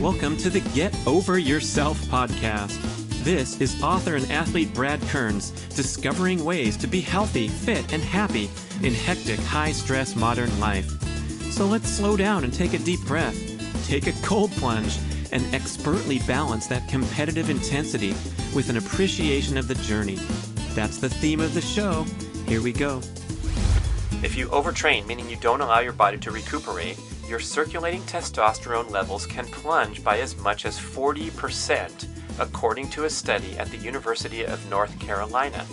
Welcome to the Get Over Yourself podcast. This is author and athlete Brad Kearns discovering ways to be healthy, fit, and happy in hectic, high stress modern life. So let's slow down and take a deep breath, take a cold plunge, and expertly balance that competitive intensity with an appreciation of the journey. That's the theme of the show. Here we go. If you overtrain, meaning you don't allow your body to recuperate, your circulating testosterone levels can plunge by as much as 40%, according to a study at the University of North Carolina.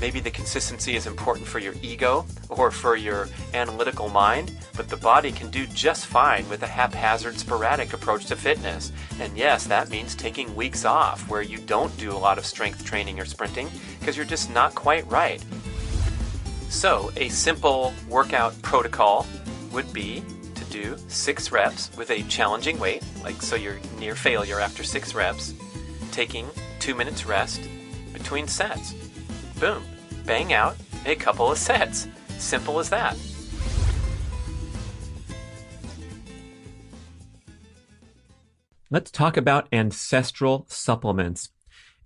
Maybe the consistency is important for your ego or for your analytical mind, but the body can do just fine with a haphazard, sporadic approach to fitness. And yes, that means taking weeks off where you don't do a lot of strength training or sprinting because you're just not quite right. So, a simple workout protocol would be do six reps with a challenging weight, like so you're near failure after six reps, taking two minutes rest between sets. Boom, bang out a couple of sets. Simple as that. Let's talk about ancestral supplements.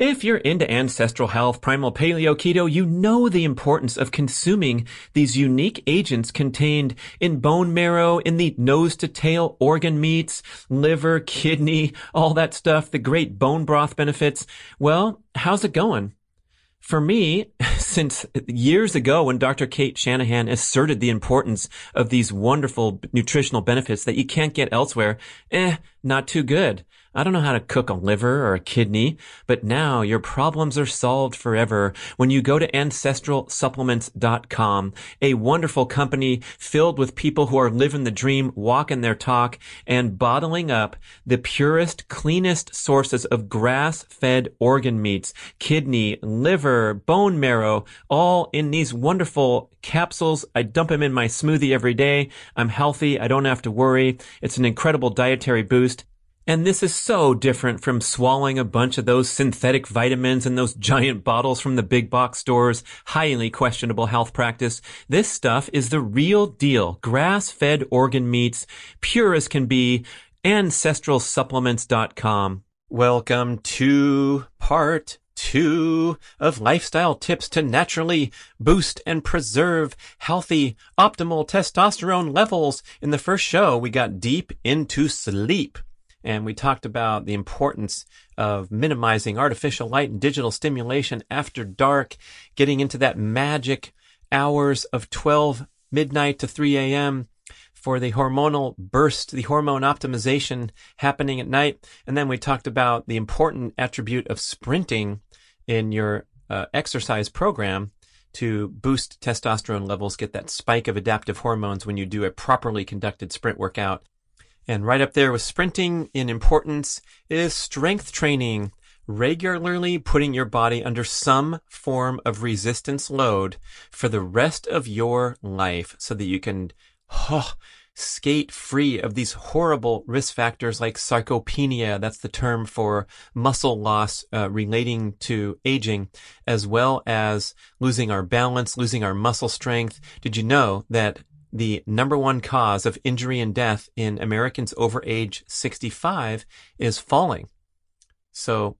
If you're into ancestral health, primal paleo, keto, you know the importance of consuming these unique agents contained in bone marrow, in the nose to tail organ meats, liver, kidney, all that stuff, the great bone broth benefits. Well, how's it going? For me, since years ago when Dr. Cate Shanahan asserted the importance of these wonderful nutritional benefits that you can't get elsewhere, eh, not too good. I don't know how to cook a liver or a kidney, but now your problems are solved forever when you go to ancestralsupplements.com, a wonderful company filled with people who are living the dream, walking their talk, and bottling up the purest, cleanest sources of grass-fed organ meats, kidney, liver, bone marrow, all in these wonderful capsules. I dump them in my smoothie every day. I'm healthy. I don't have to worry. It's an incredible dietary boost. And this is so different from swallowing a bunch of those synthetic vitamins and those giant bottles from the big box stores. Highly questionable health practice. This stuff is the real deal. Grass-fed organ meats, pure as can be. AncestralSupplements.com. Welcome to part two of lifestyle tips to naturally boost and preserve healthy, optimal testosterone levels. In the first show, we got deep into sleep and we talked about the importance of minimizing artificial light and digital stimulation after dark, getting into that magic hours of 12 midnight to 3 a.m. for the hormonal burst, the hormone optimization happening at night. And then we talked about the important attribute of sprinting in your uh, exercise program to boost testosterone levels, get that spike of adaptive hormones when you do a properly conducted sprint workout and right up there with sprinting in importance is strength training. Regularly putting your body under some form of resistance load for the rest of your life so that you can oh, skate free of these horrible risk factors like sarcopenia. That's the term for muscle loss uh, relating to aging, as well as losing our balance, losing our muscle strength. Did you know that the number one cause of injury and death in Americans over age 65 is falling. So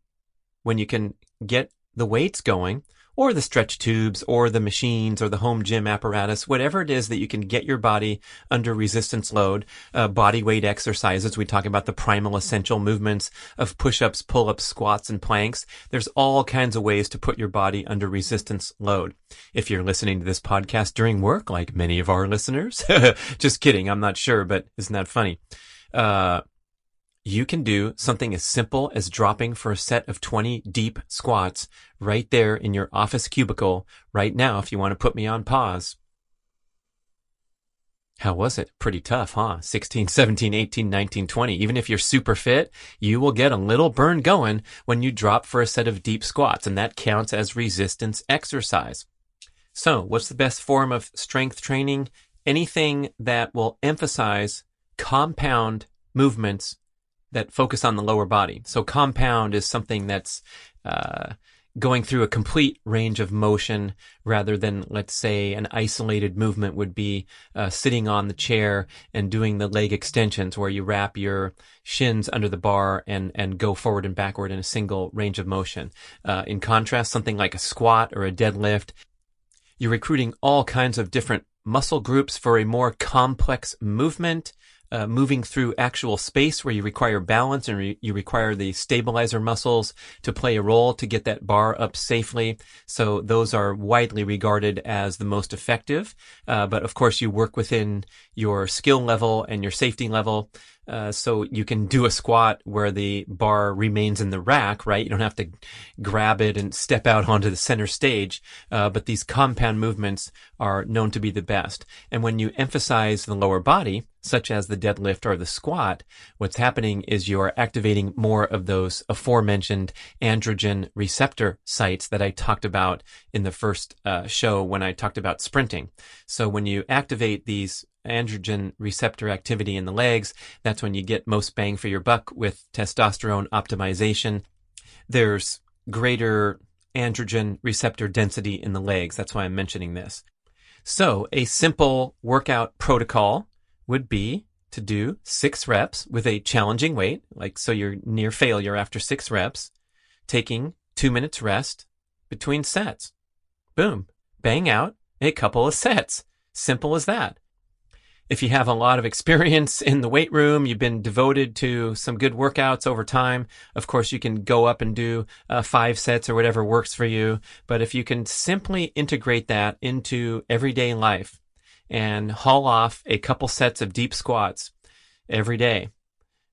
when you can get the weights going, or the stretch tubes or the machines or the home gym apparatus, whatever it is that you can get your body under resistance load, uh, body weight exercises. We talk about the primal essential movements of push-ups, pull-ups, squats, and planks. There's all kinds of ways to put your body under resistance load. If you're listening to this podcast during work, like many of our listeners, just kidding. I'm not sure, but isn't that funny? Uh, you can do something as simple as dropping for a set of 20 deep squats right there in your office cubicle right now if you want to put me on pause. How was it? Pretty tough, huh? 16, 17, 18, 19, 20. Even if you're super fit, you will get a little burn going when you drop for a set of deep squats, and that counts as resistance exercise. So, what's the best form of strength training? Anything that will emphasize compound movements that focus on the lower body. So compound is something that's uh, going through a complete range of motion rather than, let's say, an isolated movement would be uh, sitting on the chair and doing the leg extensions where you wrap your shins under the bar and, and go forward and backward in a single range of motion. Uh, in contrast, something like a squat or a deadlift, you're recruiting all kinds of different muscle groups for a more complex movement uh, moving through actual space where you require balance and re- you require the stabilizer muscles to play a role to get that bar up safely. So those are widely regarded as the most effective. Uh, but of course, you work within your skill level and your safety level. Uh, so you can do a squat where the bar remains in the rack, right? You don't have to grab it and step out onto the center stage. Uh, but these compound movements are known to be the best. And when you emphasize the lower body, such as the deadlift or the squat, what's happening is you're activating more of those aforementioned androgen receptor sites that I talked about in the first uh, show when I talked about sprinting. So when you activate these androgen receptor activity in the legs, that's when you get most bang for your buck with testosterone optimization. There's greater androgen receptor density in the legs. That's why I'm mentioning this. So a simple workout protocol would be to do six reps with a challenging weight, like so you're near failure after six reps, taking two minutes rest between sets. Boom. Bang out a couple of sets. Simple as that. If you have a lot of experience in the weight room, you've been devoted to some good workouts over time, of course, you can go up and do uh, five sets or whatever works for you. But if you can simply integrate that into everyday life, and haul off a couple sets of deep squats every day.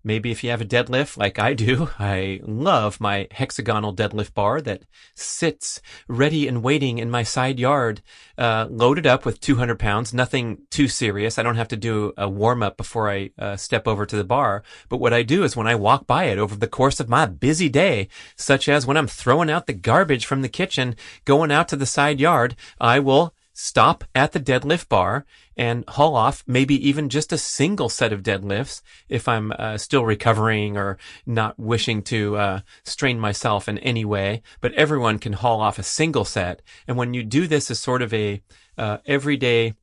Maybe if you have a deadlift like I do, I love my hexagonal deadlift bar that sits ready and waiting in my side yard, uh, loaded up with 200 pounds, nothing too serious. I don't have to do a warm up before I uh, step over to the bar. But what I do is when I walk by it over the course of my busy day, such as when I'm throwing out the garbage from the kitchen, going out to the side yard, I will stop at the deadlift bar and haul off maybe even just a single set of deadlifts if I'm uh, still recovering or not wishing to uh, strain myself in any way. But everyone can haul off a single set. And when you do this as sort of a uh, everyday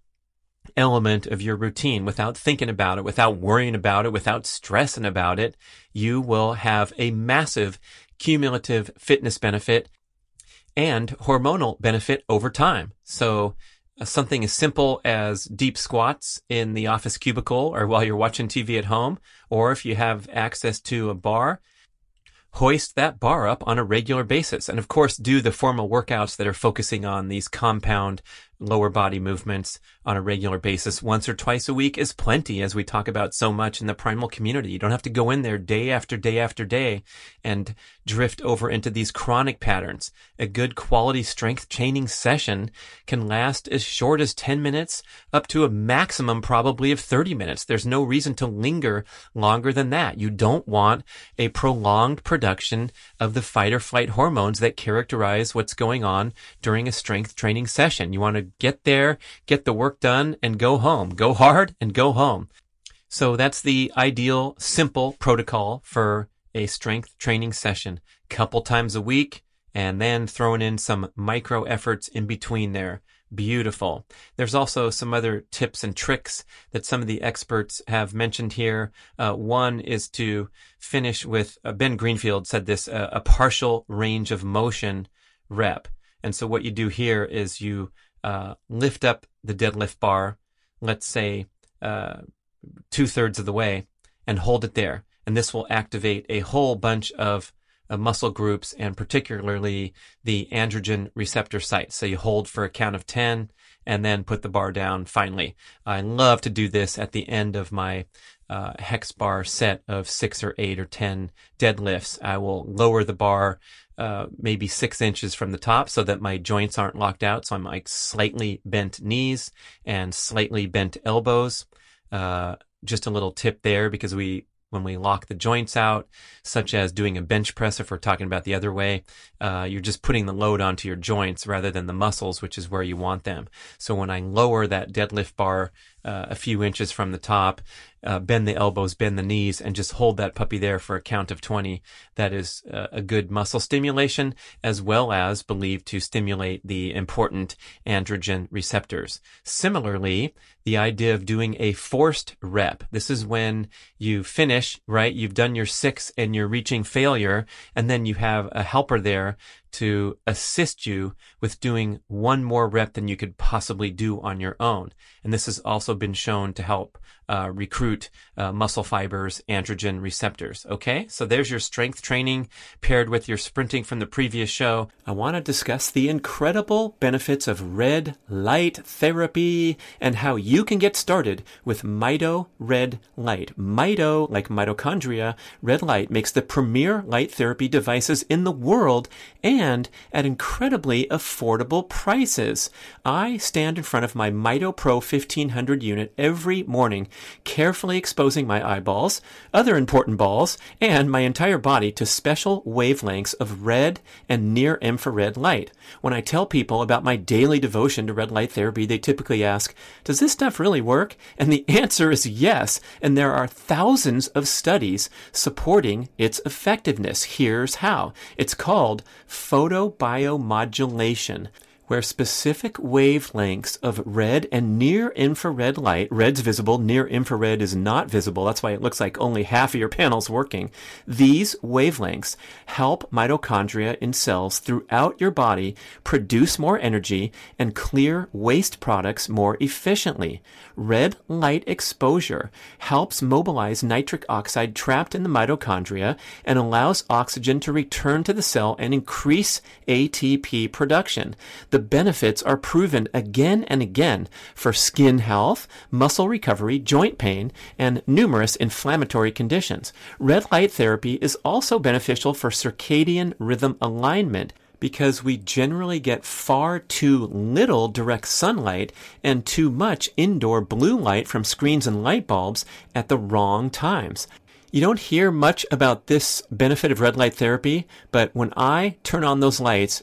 element of your routine without thinking about it, without worrying about it, without stressing about it, you will have a massive cumulative fitness benefit and hormonal benefit over time. So uh, something as simple as deep squats in the office cubicle or while you're watching TV at home, or if you have access to a bar, hoist that bar up on a regular basis. And of course, do the formal workouts that are focusing on these compound lower body movements on a regular basis once or twice a week is plenty as we talk about so much in the primal community. You don't have to go in there day after day after day and drift over into these chronic patterns. A good quality strength training session can last as short as 10 minutes up to a maximum probably of 30 minutes. There's no reason to linger longer than that. You don't want a prolonged production of the fight or flight hormones that characterize what's going on during a strength training session. You want to get there, get the work done, and go home. Go hard and go home. So that's the ideal, simple protocol for a strength training session. Couple times a week, and then throwing in some micro efforts in between there. Beautiful. There's also some other tips and tricks that some of the experts have mentioned here. Uh, one is to finish with uh, Ben Greenfield said this uh, a partial range of motion rep. And so what you do here is you uh, lift up the deadlift bar, let's say uh, two thirds of the way, and hold it there. And this will activate a whole bunch of uh, muscle groups and particularly the androgen receptor sites. So you hold for a count of 10 and then put the bar down finally. I love to do this at the end of my uh, hex bar set of six or eight or 10 deadlifts. I will lower the bar uh, maybe six inches from the top so that my joints aren't locked out. So I'm like slightly bent knees and slightly bent elbows. Uh, just a little tip there because we when we lock the joints out, such as doing a bench press, if we're talking about the other way, uh, you're just putting the load onto your joints rather than the muscles, which is where you want them. So when I lower that deadlift bar uh, a few inches from the top, uh, bend the elbows, bend the knees, and just hold that puppy there for a count of 20. That is uh, a good muscle stimulation, as well as believed to stimulate the important androgen receptors. Similarly, the idea of doing a forced rep. This is when you finish, right? You've done your six and you're reaching failure, and then you have a helper there to assist you with doing one more rep than you could possibly do on your own. And this has also been shown to help uh, recruit uh, muscle fibers, androgen receptors. Okay, so there's your strength training paired with your sprinting from the previous show. I want to discuss the incredible benefits of red light therapy and how you can get started with Mito Red Light. Mito, like mitochondria, red light makes the premier light therapy devices in the world and at incredibly affordable prices. I stand in front of my Mito Pro 1500 unit every morning carefully exposing my eyeballs, other important balls, and my entire body to special wavelengths of red and near infrared light. When I tell people about my daily devotion to red light therapy, they typically ask, Does this stuff really work? And the answer is yes. And there are thousands of studies supporting its effectiveness. Here's how it's called photobiomodulation where specific wavelengths of red and near infrared light, red's visible, near infrared is not visible. That's why it looks like only half of your panel's working. These wavelengths help mitochondria in cells throughout your body produce more energy and clear waste products more efficiently. Red light exposure helps mobilize nitric oxide trapped in the mitochondria and allows oxygen to return to the cell and increase ATP production. The benefits are proven again and again for skin health, muscle recovery, joint pain, and numerous inflammatory conditions. Red light therapy is also beneficial for circadian rhythm alignment because we generally get far too little direct sunlight and too much indoor blue light from screens and light bulbs at the wrong times. You don't hear much about this benefit of red light therapy, but when I turn on those lights,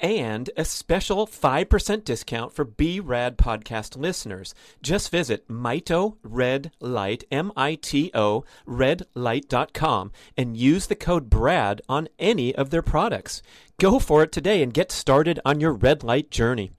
and a special 5% discount for B-Rad podcast listeners. Just visit Mito Red Light, M-I-T-O, redlight.com and use the code BRAD on any of their products. Go for it today and get started on your red light journey.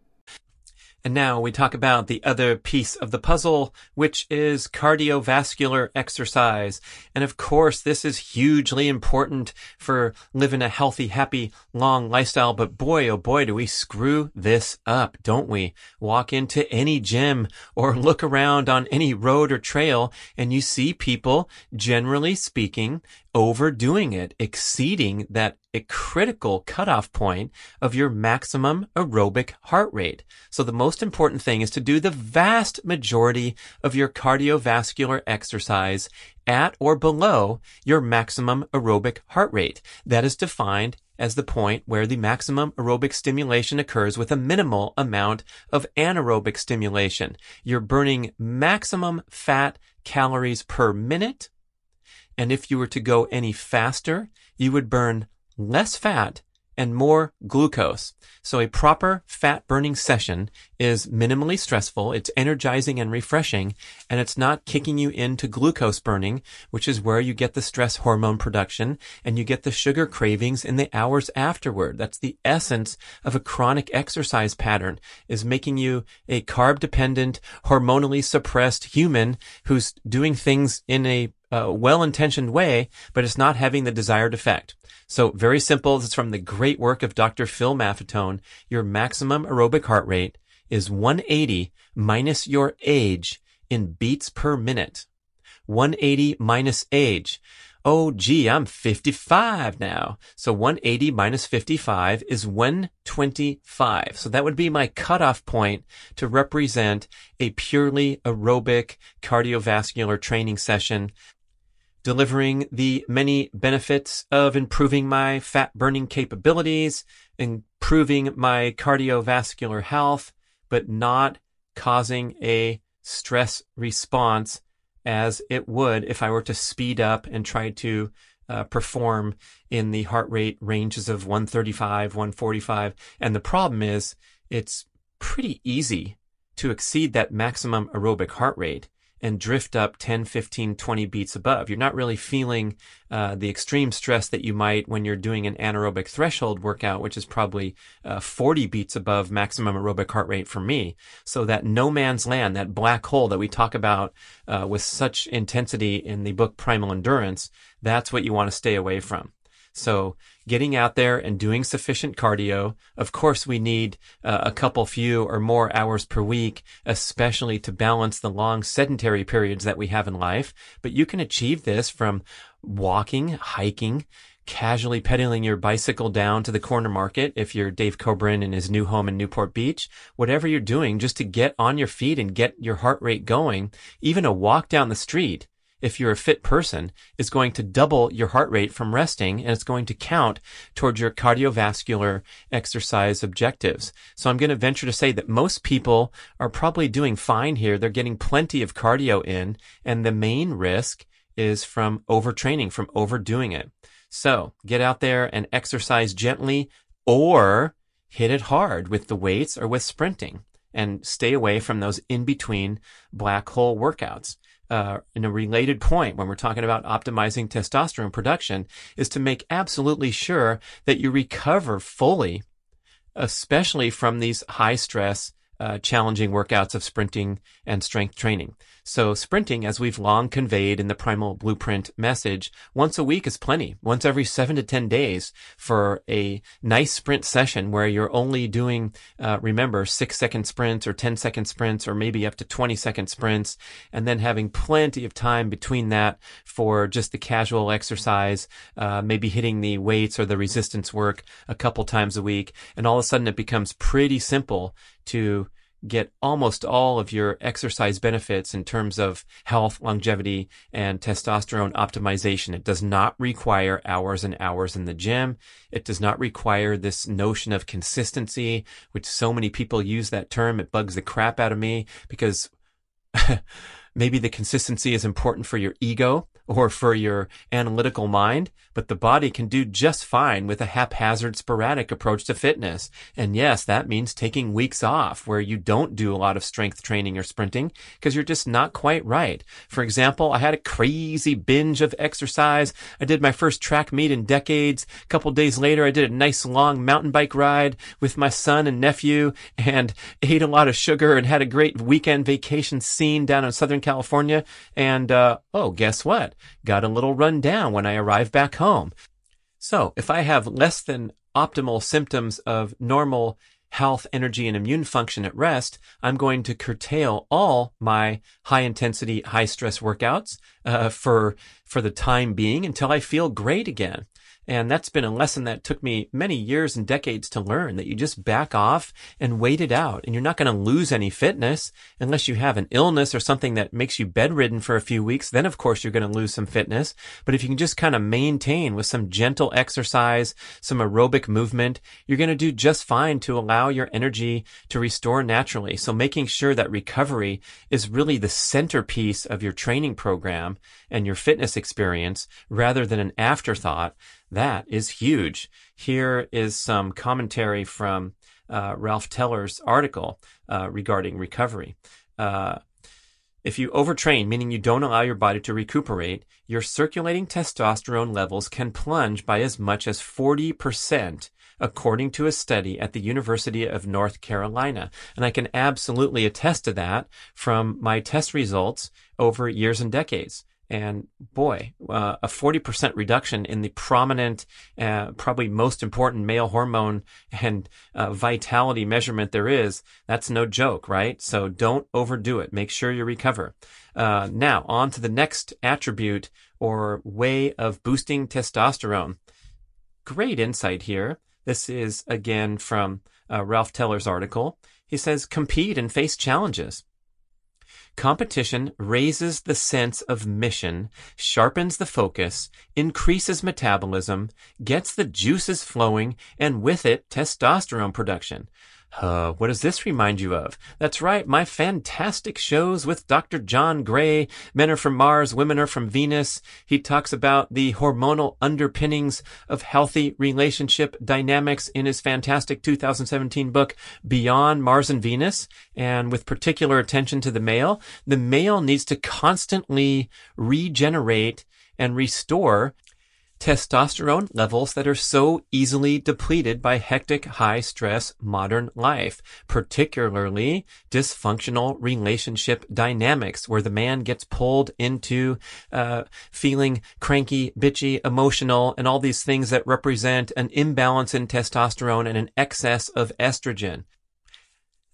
And now we talk about the other piece of the puzzle, which is cardiovascular exercise. And of course, this is hugely important for living a healthy, happy, long lifestyle. But boy, oh boy, do we screw this up, don't we? Walk into any gym or look around on any road or trail and you see people, generally speaking, overdoing it, exceeding that critical cutoff point of your maximum aerobic heart rate. So the most important thing is to do the vast majority of your cardiovascular exercise at or below your maximum aerobic heart rate. That is defined as the point where the maximum aerobic stimulation occurs with a minimal amount of anaerobic stimulation. You're burning maximum fat calories per minute and if you were to go any faster, you would burn less fat and more glucose. So a proper fat burning session is minimally stressful. It's energizing and refreshing and it's not kicking you into glucose burning, which is where you get the stress hormone production and you get the sugar cravings in the hours afterward. That's the essence of a chronic exercise pattern is making you a carb dependent, hormonally suppressed human who's doing things in a uh, well-intentioned way, but it's not having the desired effect. So very simple. This is from the great work of Dr. Phil Maffetone. Your maximum aerobic heart rate is 180 minus your age in beats per minute. 180 minus age. Oh, gee, I'm 55 now. So 180 minus 55 is 125. So that would be my cutoff point to represent a purely aerobic cardiovascular training session delivering the many benefits of improving my fat burning capabilities, improving my cardiovascular health, but not causing a stress response as it would if I were to speed up and try to uh, perform in the heart rate ranges of 135, 145. And the problem is it's pretty easy to exceed that maximum aerobic heart rate and drift up 10, 15, 20 beats above. You're not really feeling uh, the extreme stress that you might when you're doing an anaerobic threshold workout, which is probably uh, 40 beats above maximum aerobic heart rate for me. So that no man's land, that black hole that we talk about uh, with such intensity in the book Primal Endurance, that's what you want to stay away from. So getting out there and doing sufficient cardio. Of course, we need uh, a couple few or more hours per week, especially to balance the long sedentary periods that we have in life. But you can achieve this from walking, hiking, casually pedaling your bicycle down to the corner market if you're Dave Cobrin in his new home in Newport Beach, whatever you're doing just to get on your feet and get your heart rate going, even a walk down the street if you're a fit person, is going to double your heart rate from resting and it's going to count towards your cardiovascular exercise objectives. So I'm going to venture to say that most people are probably doing fine here. They're getting plenty of cardio in and the main risk is from overtraining, from overdoing it. So get out there and exercise gently or hit it hard with the weights or with sprinting and stay away from those in between black hole workouts uh, in a related point when we're talking about optimizing testosterone production is to make absolutely sure that you recover fully, especially from these high stress uh, challenging workouts of sprinting and strength training. So sprinting, as we've long conveyed in the primal blueprint message, once a week is plenty. Once every seven to 10 days for a nice sprint session where you're only doing, uh, remember, six second sprints or 10 second sprints or maybe up to 20 second sprints and then having plenty of time between that for just the casual exercise, uh, maybe hitting the weights or the resistance work a couple times a week. And all of a sudden it becomes pretty simple to get almost all of your exercise benefits in terms of health, longevity, and testosterone optimization. It does not require hours and hours in the gym. It does not require this notion of consistency, which so many people use that term. It bugs the crap out of me because maybe the consistency is important for your ego or for your analytical mind, but the body can do just fine with a haphazard, sporadic approach to fitness. And yes, that means taking weeks off where you don't do a lot of strength training or sprinting because you're just not quite right. For example, I had a crazy binge of exercise. I did my first track meet in decades. A couple days later, I did a nice long mountain bike ride with my son and nephew and ate a lot of sugar and had a great weekend vacation scene down in Southern California. And, uh, oh, guess what? Got a little run down when I arrived back home. So if I have less than optimal symptoms of normal health, energy, and immune function at rest, I'm going to curtail all my high intensity, high stress workouts uh, for for the time being until I feel great again. And that's been a lesson that took me many years and decades to learn that you just back off and wait it out. And you're not going to lose any fitness unless you have an illness or something that makes you bedridden for a few weeks. Then of course you're going to lose some fitness. But if you can just kind of maintain with some gentle exercise, some aerobic movement, you're going to do just fine to allow your energy to restore naturally. So making sure that recovery is really the centerpiece of your training program and your fitness experience rather than an afterthought that is huge. Here is some commentary from uh, Ralph Teller's article uh, regarding recovery. Uh, if you overtrain, meaning you don't allow your body to recuperate, your circulating testosterone levels can plunge by as much as 40%, according to a study at the University of North Carolina. And I can absolutely attest to that from my test results over years and decades. And boy, uh, a 40% reduction in the prominent, uh, probably most important male hormone and uh, vitality measurement there is, that's no joke, right? So don't overdo it. Make sure you recover. Uh, now, on to the next attribute or way of boosting testosterone. Great insight here. This is again from uh, Ralph Teller's article. He says, compete and face challenges. Competition raises the sense of mission, sharpens the focus, increases metabolism, gets the juices flowing, and with it, testosterone production. Uh, what does this remind you of? That's right, my fantastic shows with Dr. John Gray. Men are from Mars, women are from Venus. He talks about the hormonal underpinnings of healthy relationship dynamics in his fantastic 2017 book, Beyond Mars and Venus, and with particular attention to the male. The male needs to constantly regenerate and restore testosterone levels that are so easily depleted by hectic, high stress modern life, particularly dysfunctional relationship dynamics where the man gets pulled into uh, feeling cranky, bitchy, emotional, and all these things that represent an imbalance in testosterone and an excess of estrogen.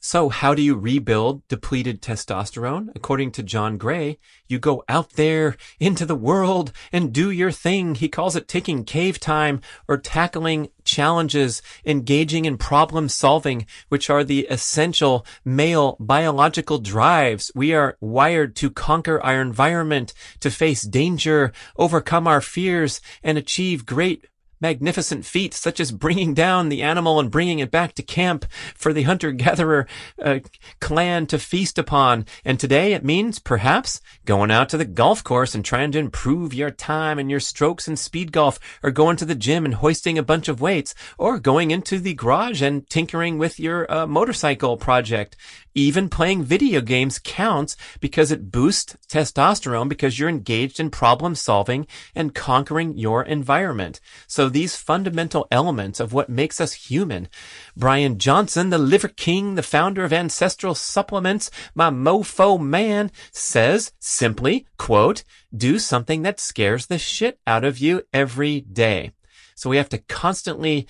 So how do you rebuild depleted testosterone? According to John Gray, you go out there into the world and do your thing. He calls it taking cave time or tackling challenges, engaging in problem solving, which are the essential male biological drives. We are wired to conquer our environment, to face danger, overcome our fears, and achieve great magnificent feats such as bringing down the animal and bringing it back to camp for the hunter-gatherer uh, clan to feast upon. And today it means perhaps going out to the golf course and trying to improve your time and your strokes in speed golf or going to the gym and hoisting a bunch of weights or going into the garage and tinkering with your uh, motorcycle project. Even playing video games counts because it boosts testosterone because you're engaged in problem solving and conquering your environment. So these fundamental elements of what makes us human. Brian Johnson, the liver king, the founder of ancestral supplements, my mofo man says simply, quote, do something that scares the shit out of you every day. So we have to constantly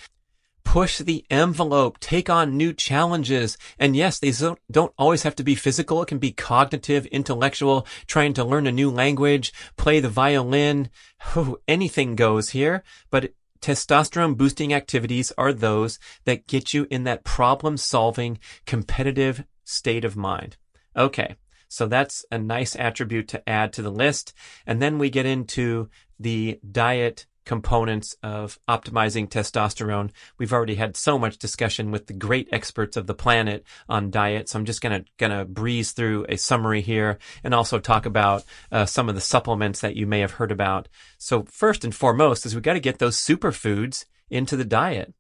push the envelope, take on new challenges. And yes, these don't, don't always have to be physical. It can be cognitive, intellectual, trying to learn a new language, play the violin. Oh, anything goes here, but testosterone boosting activities are those that get you in that problem solving competitive state of mind. Okay. So that's a nice attribute to add to the list. And then we get into the diet components of optimizing testosterone. We've already had so much discussion with the great experts of the planet on diet. So I'm just going to, going to breeze through a summary here and also talk about uh, some of the supplements that you may have heard about. So first and foremost is we got to get those superfoods into the diet.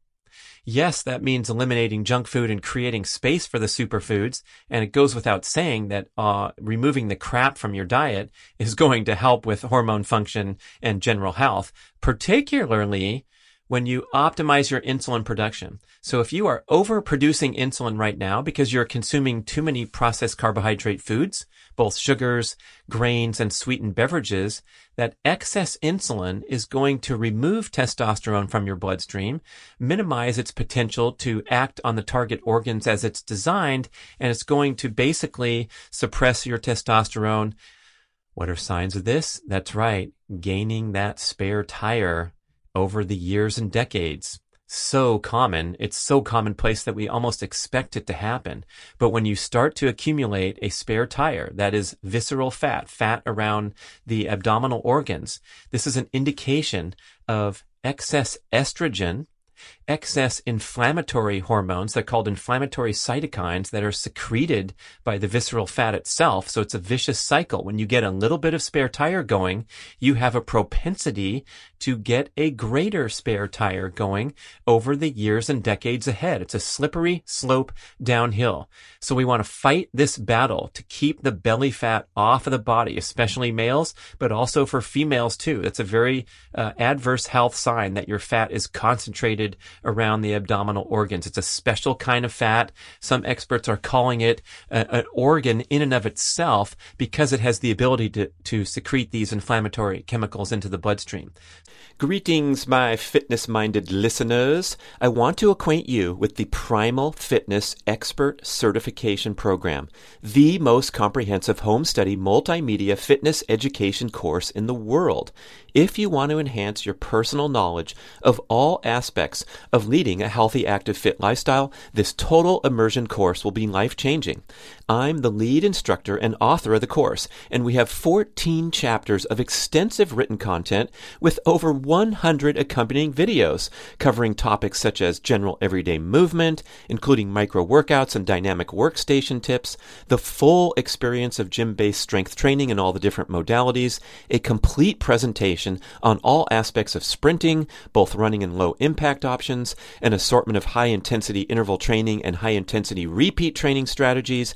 Yes, that means eliminating junk food and creating space for the superfoods. And it goes without saying that uh, removing the crap from your diet is going to help with hormone function and general health, particularly when you optimize your insulin production. So if you are overproducing insulin right now because you're consuming too many processed carbohydrate foods, both sugars, grains, and sweetened beverages, that excess insulin is going to remove testosterone from your bloodstream, minimize its potential to act on the target organs as it's designed, and it's going to basically suppress your testosterone. What are signs of this? That's right, gaining that spare tire over the years and decades so common. It's so commonplace that we almost expect it to happen. But when you start to accumulate a spare tire, that is visceral fat, fat around the abdominal organs, this is an indication of excess estrogen excess inflammatory hormones. They're called inflammatory cytokines that are secreted by the visceral fat itself. So it's a vicious cycle. When you get a little bit of spare tire going, you have a propensity to get a greater spare tire going over the years and decades ahead. It's a slippery slope downhill. So we want to fight this battle to keep the belly fat off of the body, especially males, but also for females too. It's a very uh, adverse health sign that your fat is concentrated around the abdominal organs. It's a special kind of fat. Some experts are calling it a, an organ in and of itself because it has the ability to, to secrete these inflammatory chemicals into the bloodstream. Greetings, my fitness minded listeners. I want to acquaint you with the Primal Fitness Expert Certification Program, the most comprehensive home study multimedia fitness education course in the world. If you want to enhance your personal knowledge of all aspects of leading a healthy, active, fit lifestyle, this total immersion course will be life changing. I'm the lead instructor and author of the course, and we have 14 chapters of extensive written content with over 100 accompanying videos covering topics such as general everyday movement, including micro workouts and dynamic workstation tips, the full experience of gym based strength training in all the different modalities, a complete presentation on all aspects of sprinting, both running and low impact options, an assortment of high intensity interval training and high intensity repeat training strategies,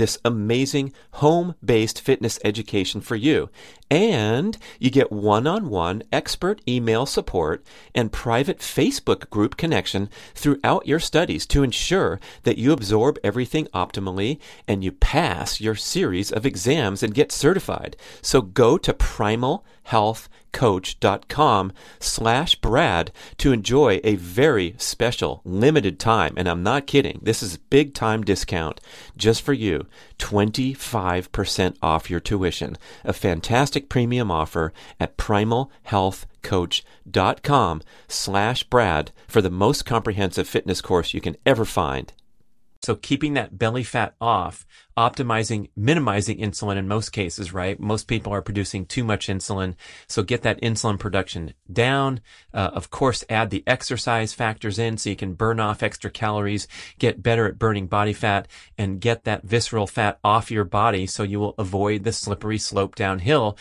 this amazing home based fitness education for you. And you get one on one expert email support and private Facebook group connection throughout your studies to ensure that you absorb everything optimally and you pass your series of exams and get certified. So go to primalhealthcoach.com slash Brad to enjoy a very special limited time. And I'm not kidding. This is big time discount just for you. 25% off your tuition. A fantastic premium offer at primalhealthcoach.com slash Brad for the most comprehensive fitness course you can ever find. So keeping that belly fat off, optimizing, minimizing insulin in most cases, right? Most people are producing too much insulin. So get that insulin production down. Uh, of course, add the exercise factors in so you can burn off extra calories, get better at burning body fat and get that visceral fat off your body so you will avoid the slippery slope downhill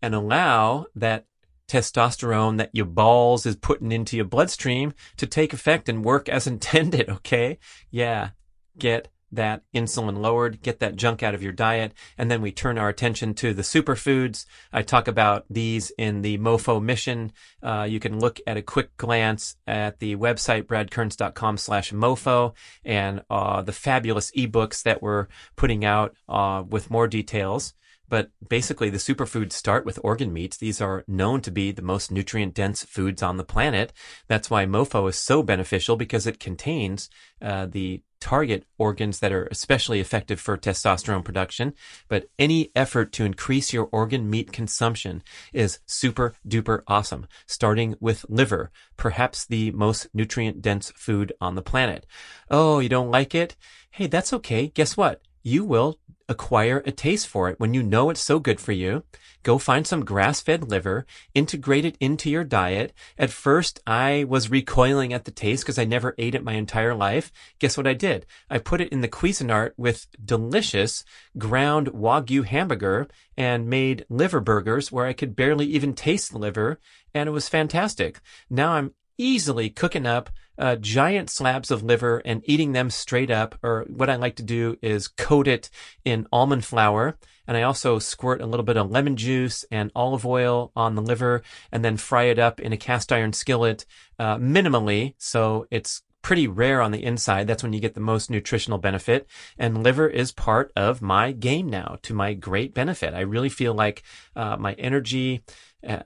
and allow that testosterone that your balls is putting into your bloodstream to take effect and work as intended. Okay. Yeah. Get that insulin lowered, get that junk out of your diet. And then we turn our attention to the superfoods. I talk about these in the MOFO mission. Uh, you can look at a quick glance at the website, bradkearns.com slash MOFO and, uh, the fabulous ebooks that we're putting out, uh, with more details. But basically, the superfoods start with organ meats. These are known to be the most nutrient dense foods on the planet. That's why MOFO is so beneficial because it contains uh, the target organs that are especially effective for testosterone production. But any effort to increase your organ meat consumption is super duper awesome, starting with liver, perhaps the most nutrient dense food on the planet. Oh, you don't like it? Hey, that's okay. Guess what? You will acquire a taste for it. When you know it's so good for you, go find some grass fed liver, integrate it into your diet. At first, I was recoiling at the taste because I never ate it my entire life. Guess what I did? I put it in the Cuisinart with delicious ground Wagyu hamburger and made liver burgers where I could barely even taste the liver. And it was fantastic. Now I'm easily cooking up uh, giant slabs of liver and eating them straight up. Or what I like to do is coat it in almond flour. And I also squirt a little bit of lemon juice and olive oil on the liver and then fry it up in a cast iron skillet, uh, minimally. So it's pretty rare on the inside. That's when you get the most nutritional benefit. And liver is part of my game now to my great benefit. I really feel like uh, my energy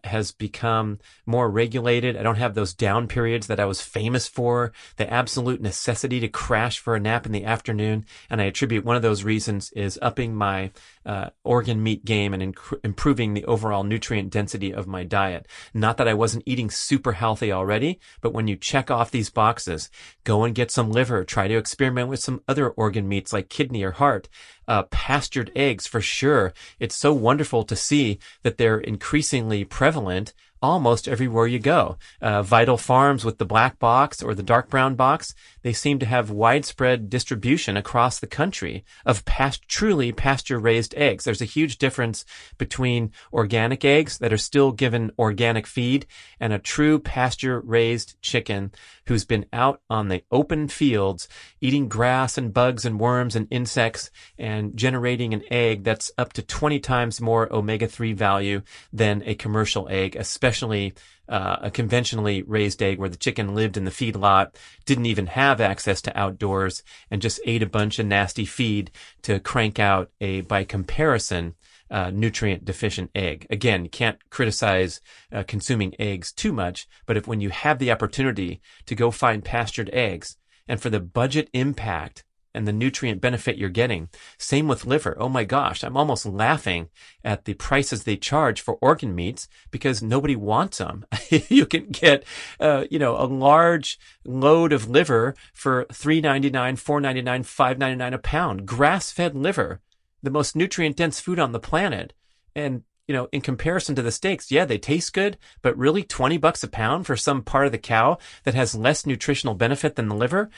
has become more regulated. I don't have those down periods that I was famous for, the absolute necessity to crash for a nap in the afternoon. And I attribute one of those reasons is upping my uh, organ meat game and inc- improving the overall nutrient density of my diet. Not that I wasn't eating super healthy already, but when you check off these boxes, go and get some liver, try to experiment with some other organ meats like kidney or heart, uh, pastured eggs for sure. It's so wonderful to see that they're increasingly prevalent almost everywhere you go. Uh, Vital Farms with the black box or the dark brown box, they seem to have widespread distribution across the country of past, truly pasture raised eggs. There's a huge difference between organic eggs that are still given organic feed and a true pasture raised chicken who's been out on the open fields eating grass and bugs and worms and insects and generating an egg that's up to 20 times more omega-3 value than a commercial egg, especially uh, a conventionally raised egg where the chicken lived in the feedlot, didn't even have access to outdoors, and just ate a bunch of nasty feed to crank out a, by comparison, uh, nutrient deficient egg. Again, you can't criticize uh, consuming eggs too much, but if when you have the opportunity to go find pastured eggs and for the budget impact and the nutrient benefit you're getting. Same with liver. Oh my gosh, I'm almost laughing at the prices they charge for organ meats because nobody wants them. you can get, uh, you know, a large load of liver for three ninety nine, four ninety nine, five ninety nine a pound. Grass fed liver, the most nutrient dense food on the planet, and you know, in comparison to the steaks, yeah, they taste good, but really 20 bucks a pound for some part of the cow that has less nutritional benefit than the liver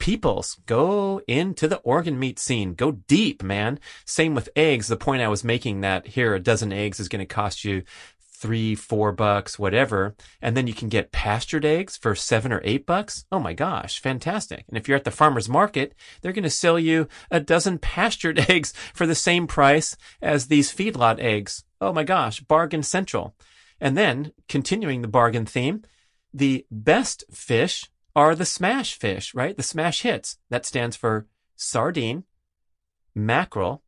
peoples. Go into the organ meat scene. Go deep, man. Same with eggs. The point I was making that here a dozen eggs is going to cost you three, four bucks, whatever. And then you can get pastured eggs for seven or eight bucks. Oh my gosh, fantastic. And if you're at the farmer's market, they're going to sell you a dozen pastured eggs for the same price as these feedlot eggs. Oh my gosh, bargain central. And then continuing the bargain theme, the best fish are the smash fish, right? The smash hits. That stands for sardine, mackerel,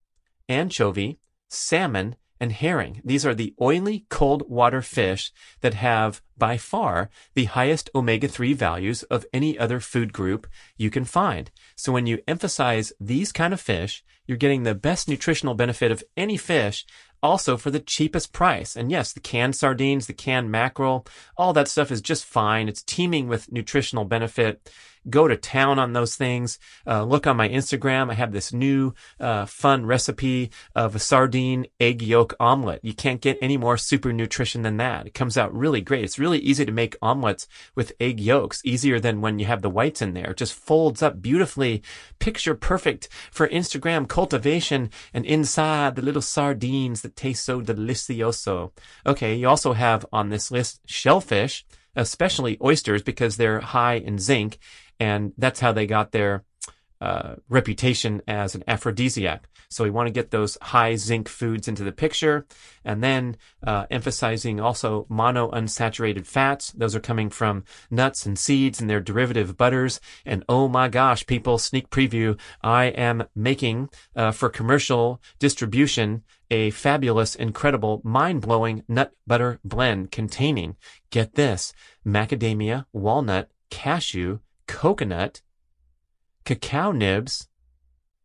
anchovy, salmon, and herring. These are the oily cold water fish that have by far the highest omega-3 values of any other food group you can find. So when you emphasize these kind of fish, you're getting the best nutritional benefit of any fish also for the cheapest price. And yes, the canned sardines, the canned mackerel, all that stuff is just fine. It's teeming with nutritional benefit go to town on those things. Uh, look on my Instagram. I have this new uh, fun recipe of a sardine egg yolk omelet. You can't get any more super nutrition than that. It comes out really great. It's really easy to make omelets with egg yolks, easier than when you have the whites in there. It just folds up beautifully, picture perfect for Instagram cultivation and inside the little sardines that taste so delicioso. Okay, you also have on this list shellfish especially oysters because they're high in zinc and that's how they got their uh, reputation as an aphrodisiac. So we want to get those high zinc foods into the picture, and then uh, emphasizing also monounsaturated fats. Those are coming from nuts and seeds and their derivative butters. And oh my gosh, people, sneak preview! I am making uh, for commercial distribution a fabulous, incredible, mind-blowing nut butter blend containing, get this, macadamia, walnut, cashew, coconut, cacao nibs,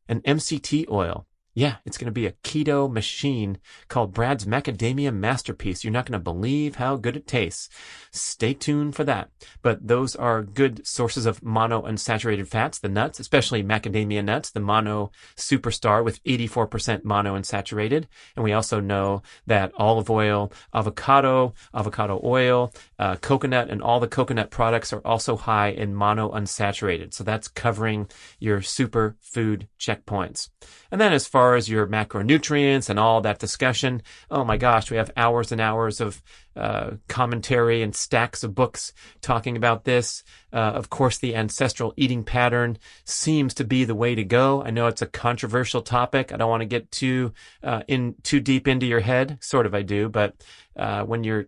and MCT oil. Yeah, it's going to be a keto machine called Brad's Macadamia Masterpiece. You're not going to believe how good it tastes. Stay tuned for that. But those are good sources of monounsaturated fats, the nuts, especially macadamia nuts, the mono superstar with 84% monounsaturated. And we also know that olive oil, avocado, avocado oil, uh, coconut, and all the coconut products are also high in monounsaturated. So that's covering your superfood checkpoints. And then as far as your macronutrients and all that discussion, oh my gosh, we have hours and hours of uh, commentary and stacks of books talking about this. Uh, of course, the ancestral eating pattern seems to be the way to go. I know it's a controversial topic. I don't want to get too uh, in too deep into your head. Sort of, I do, but uh, when you're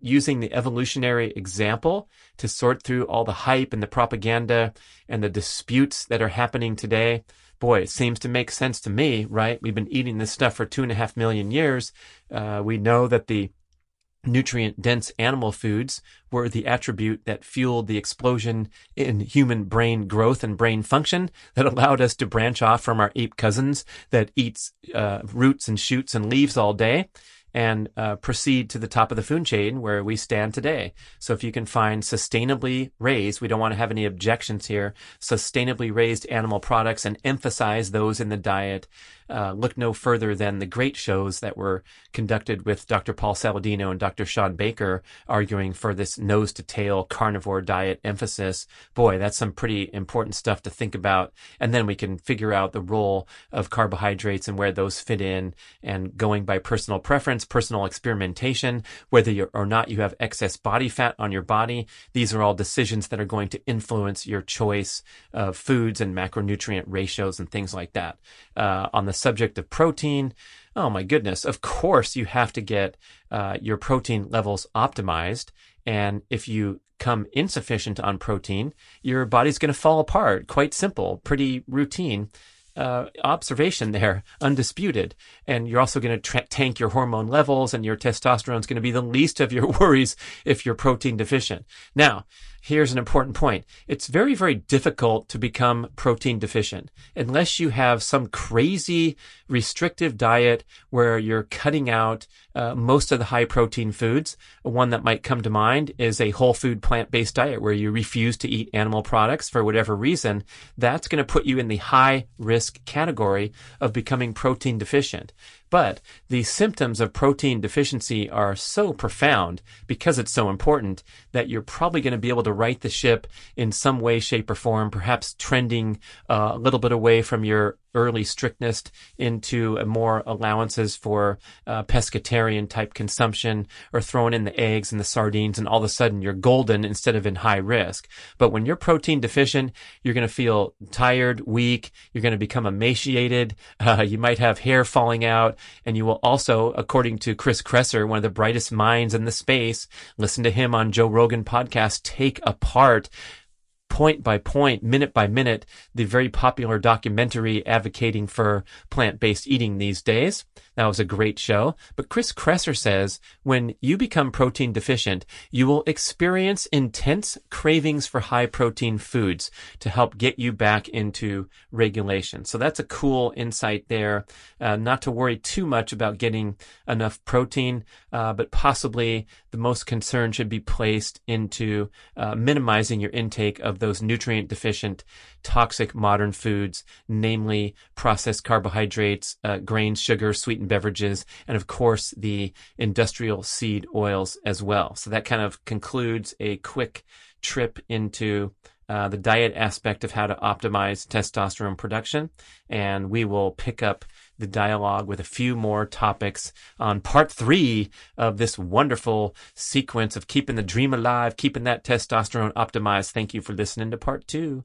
using the evolutionary example to sort through all the hype and the propaganda and the disputes that are happening today boy, it seems to make sense to me, right? We've been eating this stuff for two and a half million years. Uh, we know that the nutrient dense animal foods were the attribute that fueled the explosion in human brain growth and brain function that allowed us to branch off from our ape cousins that eats uh, roots and shoots and leaves all day. And uh, proceed to the top of the food chain where we stand today. So if you can find sustainably raised, we don't want to have any objections here, sustainably raised animal products and emphasize those in the diet uh, look no further than the great shows that were conducted with Dr. Paul Saladino and Dr. Shawn Baker arguing for this nose to tail carnivore diet emphasis. Boy, that's some pretty important stuff to think about. And then we can figure out the role of carbohydrates and where those fit in and going by personal preference, personal experimentation, whether or not you have excess body fat on your body. These are all decisions that are going to influence your choice of foods and macronutrient ratios and things like that. Uh, on the subject of protein, oh my goodness, of course you have to get uh, your protein levels optimized. And if you come insufficient on protein, your body's going to fall apart. Quite simple, pretty routine. Uh, observation there, undisputed. And you're also going to tra- tank your hormone levels, and your testosterone is going to be the least of your worries if you're protein deficient. Now, here's an important point. It's very, very difficult to become protein deficient unless you have some crazy restrictive diet where you're cutting out uh, most of the high protein foods. One that might come to mind is a whole food plant based diet where you refuse to eat animal products for whatever reason. That's going to put you in the high risk category of becoming protein deficient. But the symptoms of protein deficiency are so profound because it's so important that you're probably going to be able to right the ship in some way, shape, or form, perhaps trending uh, a little bit away from your early strictness into more allowances for uh, pescatarian type consumption or throwing in the eggs and the sardines and all of a sudden you're golden instead of in high risk. But when you're protein deficient, you're going to feel tired, weak. You're going to become emaciated. Uh, you might have hair falling out and you will also, according to Chris Kresser, one of the brightest minds in the space, listen to him on Joe Rogan podcast, take apart point by point, minute by minute, the very popular documentary advocating for plant-based eating these days. That was a great show. But Chris Kresser says when you become protein deficient, you will experience intense cravings for high protein foods to help get you back into regulation. So that's a cool insight there. Uh, not to worry too much about getting enough protein, uh, but possibly the most concern should be placed into uh, minimizing your intake of those nutrient deficient toxic modern foods, namely processed carbohydrates, uh, grains, sugar, sweetened beverages, and of course the industrial seed oils as well. So that kind of concludes a quick trip into uh, the diet aspect of how to optimize testosterone production. And we will pick up the dialogue with a few more topics on part three of this wonderful sequence of keeping the dream alive, keeping that testosterone optimized. Thank you for listening to part two.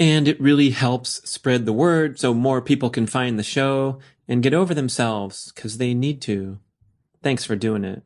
And it really helps spread the word so more people can find the show and get over themselves because they need to. Thanks for doing it.